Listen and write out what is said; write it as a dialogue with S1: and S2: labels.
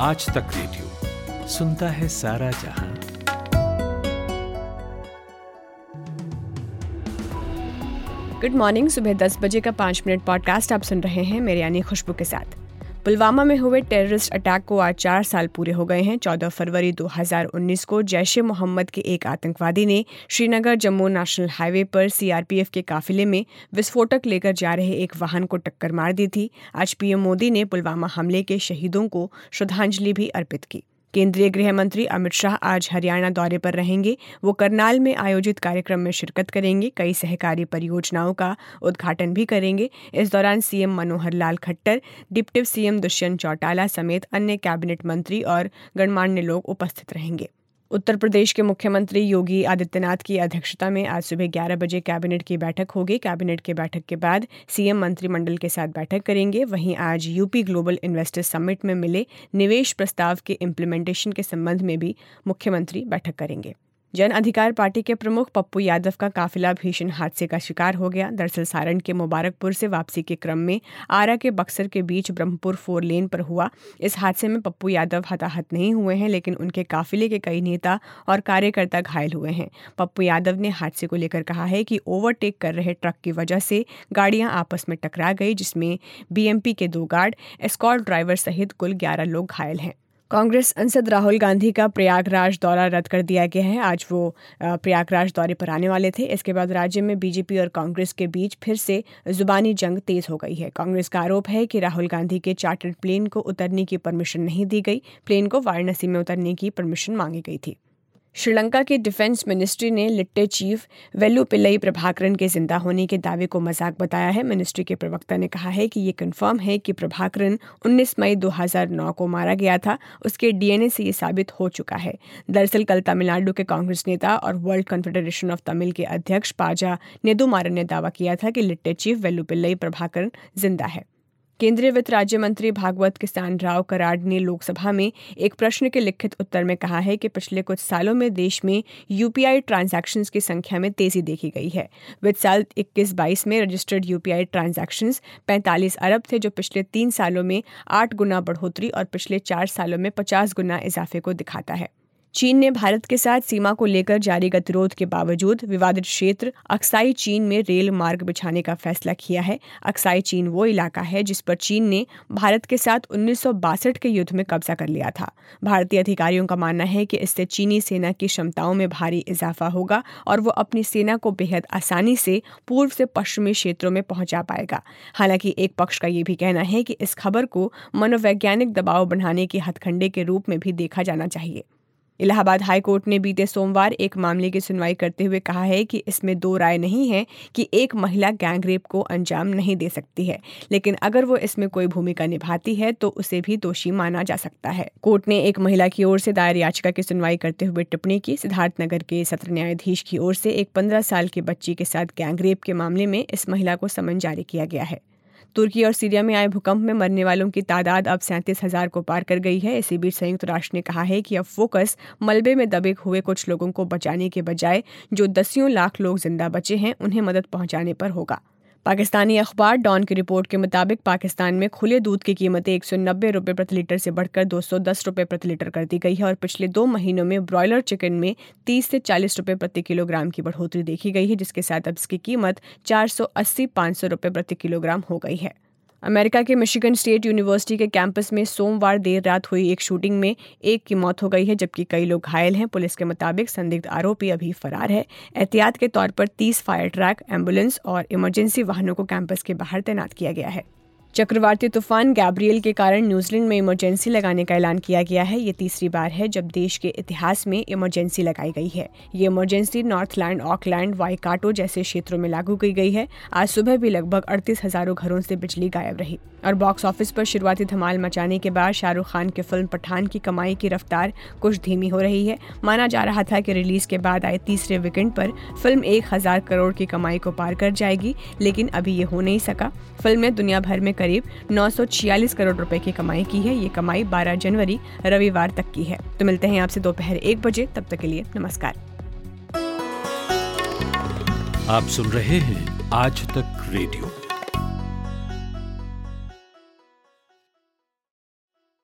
S1: आज तक रेडियो सुनता है सारा जहाँ।
S2: गुड मॉर्निंग सुबह दस बजे का पाँच मिनट पॉडकास्ट आप सुन रहे हैं मेरे यानी खुशबू के साथ। पुलवामा में हुए टेररिस्ट अटैक को आज चार साल पूरे हो गए हैं। चौदह फरवरी 2019 को जैश ए मोहम्मद के एक आतंकवादी ने श्रीनगर जम्मू नेशनल हाईवे पर सीआरपीएफ के काफिले में विस्फोटक लेकर जा रहे एक वाहन को टक्कर मार दी थी। आज पीएम मोदी ने पुलवामा हमले के शहीदों को श्रद्धांजलि भी अर्पित की। केंद्रीय गृह मंत्री अमित शाह आज हरियाणा दौरे पर रहेंगे। वो करनाल में आयोजित कार्यक्रम में शिरकत करेंगे। कई सहकारी परियोजनाओं का उद्घाटन भी करेंगे। इस दौरान CM Manohar Lal Khattar, deputy CM Dushyant Chautala समेत अन्य कैबिनेट मंत्री और गणमान्य लोग उपस्थित रहेंगे। उत्तर प्रदेश के मुख्यमंत्री योगी आदित्यनाथ की अध्यक्षता में आज सुबह 11 बजे कैबिनेट की बैठक होगी। कैबिनेट की बैठक के बाद सीएम मंत्रिमंडल के साथ बैठक करेंगे। वहीं आज यूपी ग्लोबल इन्वेस्टर्स समिट में मिले निवेश प्रस्ताव के इम्प्लीमेंटेशन के संबंध में भी मुख्यमंत्री बैठक करेंगे। जन अधिकार पार्टी के प्रमुख पप्पू यादव का काफिला भीषण हादसे का शिकार हो गया। दरअसल सारण के मुबारकपुर से वापसी के क्रम में आरा के बक्सर के बीच ब्रह्मपुर फोर लेन पर हुआ। इस हादसे में पप्पू यादव हताहत नहीं हुए हैं, लेकिन उनके काफिले के कई नेता और कार्यकर्ता घायल हुए हैं। पप्पू यादव ने हादसे को लेकर कहा है कि ओवरटेक कर रहे ट्रक की वजह से गाड़ियाँ आपस में टकरा गई, जिसमें बीएमपी के दो गार्ड, एस्कॉर्ट ड्राइवर सहित कुल ग्यारह लोग घायल हैं। कांग्रेस सांसद राहुल गांधी का प्रयागराज दौरा रद्द कर दिया गया है। आज वो प्रयागराज दौरे पर आने वाले थे। इसके बाद राज्य में बीजेपी और कांग्रेस के बीच फिर से जुबानी जंग तेज हो गई है। कांग्रेस का आरोप है कि राहुल गांधी के चार्टर्ड प्लेन को उतरने की परमिशन नहीं दी गई। प्लेन को वाराणसी में उतरने की परमिशन मांगी गई थी। श्रीलंका के डिफेंस मिनिस्ट्री ने लिट्टे चीफ वेल्लू पिल्लई प्रभाकरन के ज़िंदा होने के दावे को मज़ाक बताया है। मिनिस्ट्री के प्रवक्ता ने कहा है कि ये कंफर्म है कि प्रभाकरण 19 मई 2009 को मारा गया था। उसके डीएनए से ये साबित हो चुका है। दरअसल कल तमिलनाडु के कांग्रेस नेता और वर्ल्ड कॉन्फेडरेशन ऑफ़ तमिल के अध्यक्ष पाजा नेदुमारन ने दावा किया था कि लिट्टे चीफ वेल्लू पिल्लई प्रभाकरन ज़िंदा है। केंद्रीय वित्त राज्य मंत्री भागवत किसान राव कराड ने लोकसभा में एक प्रश्न के लिखित उत्तर में कहा है कि पिछले कुछ सालों में देश में यूपीआई ट्रांजैक्शन की संख्या में तेज़ी देखी गई है। वित्त साल 21-22 में रजिस्टर्ड यूपीआई ट्रांजैक्शन 45 अरब थे, जो पिछले तीन सालों में आठ गुना बढ़ोतरी और पिछले चार सालों में पचास गुना इजाफे को दिखाता है। चीन ने भारत के साथ सीमा को लेकर जारी गतिरोध के बावजूद विवादित क्षेत्र अक्साई चीन में रेल मार्ग बिछाने का फैसला किया है। अक्साई चीन वो इलाका है जिस पर चीन ने भारत के साथ उन्नीस सौ बासठ के युद्ध में कब्जा कर लिया था। भारतीय अधिकारियों का मानना है कि इससे चीनी सेना की क्षमताओं में भारी इजाफा होगा और वो अपनी सेना को बेहद आसानी से पूर्व से पश्चिमी क्षेत्रों में पहुँचा पाएगा। हालाँकि एक पक्ष का ये भी कहना है कि इस खबर को मनोवैज्ञानिक दबाव बढ़ाने के हथखंडे के रूप में भी देखा जाना चाहिए। इलाहाबाद हाई कोर्ट ने बीते सोमवार एक मामले की सुनवाई करते हुए कहा है कि इसमें दो राय नहीं है कि एक महिला गैंगरेप को अंजाम नहीं दे सकती है। लेकिन अगर वो इसमें कोई भूमिका निभाती है तो उसे भी दोषी माना जा सकता है। कोर्ट ने एक महिला की ओर से दायर याचिका की सुनवाई करते हुए टिप्पणी की। सिद्धार्थनगर के सत्र न्यायाधीश की ओर से एक पंद्रह साल की बच्ची के साथ गैंगरेप के मामले में इस महिला को समन जारी किया गया है। तुर्की और सीरिया में आए भूकंप में मरने वालों की तादाद अब सैंतीस हज़ार को पार कर गई है। इसी बीच संयुक्त राष्ट्र ने कहा है कि अब फोकस मलबे में दबे हुए कुछ लोगों को बचाने के बजाय जो दसियों लाख लोग ज़िंदा बचे हैं, उन्हें मदद पहुँचाने पर होगा। पाकिस्तानी अखबार डॉन की रिपोर्ट के मुताबिक पाकिस्तान में खुले दूध की कीमतें एक सौ नब्बे रुपये प्रति लीटर से बढ़कर दो सौ दस रुपये प्रति लीटर कर दी गई है और पिछले दो महीनों में ब्रॉयलर चिकन में तीस से चालीस रुपये प्रति किलोग्राम की बढ़ोतरी देखी गई है, जिसके साथ अब इसकी कीमत चार सौ अस्सी पाँच सौ रुपये प्रति किलोग्राम हो गई है। अमेरिका के मिशिगन स्टेट यूनिवर्सिटी के कैंपस में सोमवार देर रात हुई एक शूटिंग में एक की मौत हो गई है, जबकि कई लोग घायल हैं। पुलिस के मुताबिक संदिग्ध आरोपी अभी फरार है। एहतियात के तौर पर तीस फायर ट्रैक, एंबुलेंस और इमरजेंसी वाहनों को कैंपस के बाहर तैनात किया गया है। चक्रवाती तूफ़ान गैब्रियल के कारण न्यूजीलैंड में इमरजेंसी लगाने का ऐलान किया गया है। ये तीसरी बार है जब देश के इतिहास में इमरजेंसी लगाई गई है। ये इमरजेंसी नॉर्थलैंड, ऑकलैंड वाईकाटो जैसे क्षेत्रों में लागू की गई है। आज सुबह भी लगभग अड़तीस हज़ारों घरों से बिजली गायब रही। और बॉक्स ऑफ़िस पर शुरुआती धमाल मचाने के बाद शाहरुख खान की फ़िल्म पठान की कमाई की रफ्तार कुछ धीमी हो रही है। माना जा रहा था कि रिलीज़ के बाद आए तीसरे वीकेंड पर फ़िल्म एक हज़ार करोड़ की कमाई को पार कर जाएगी, लेकिन अभी ये हो नहीं सका। फ़िल्म ने दुनिया भर में करीब नौ सौ छियालीस करोड़ रुपए की कमाई की है। ये कमाई 12 जनवरी, रविवार तक की है। तो मिलते हैं आपसे दोपहर एक बजे। तब तक के लिए नमस्कार।
S1: आप सुन रहे हैं आज तक रेडियो।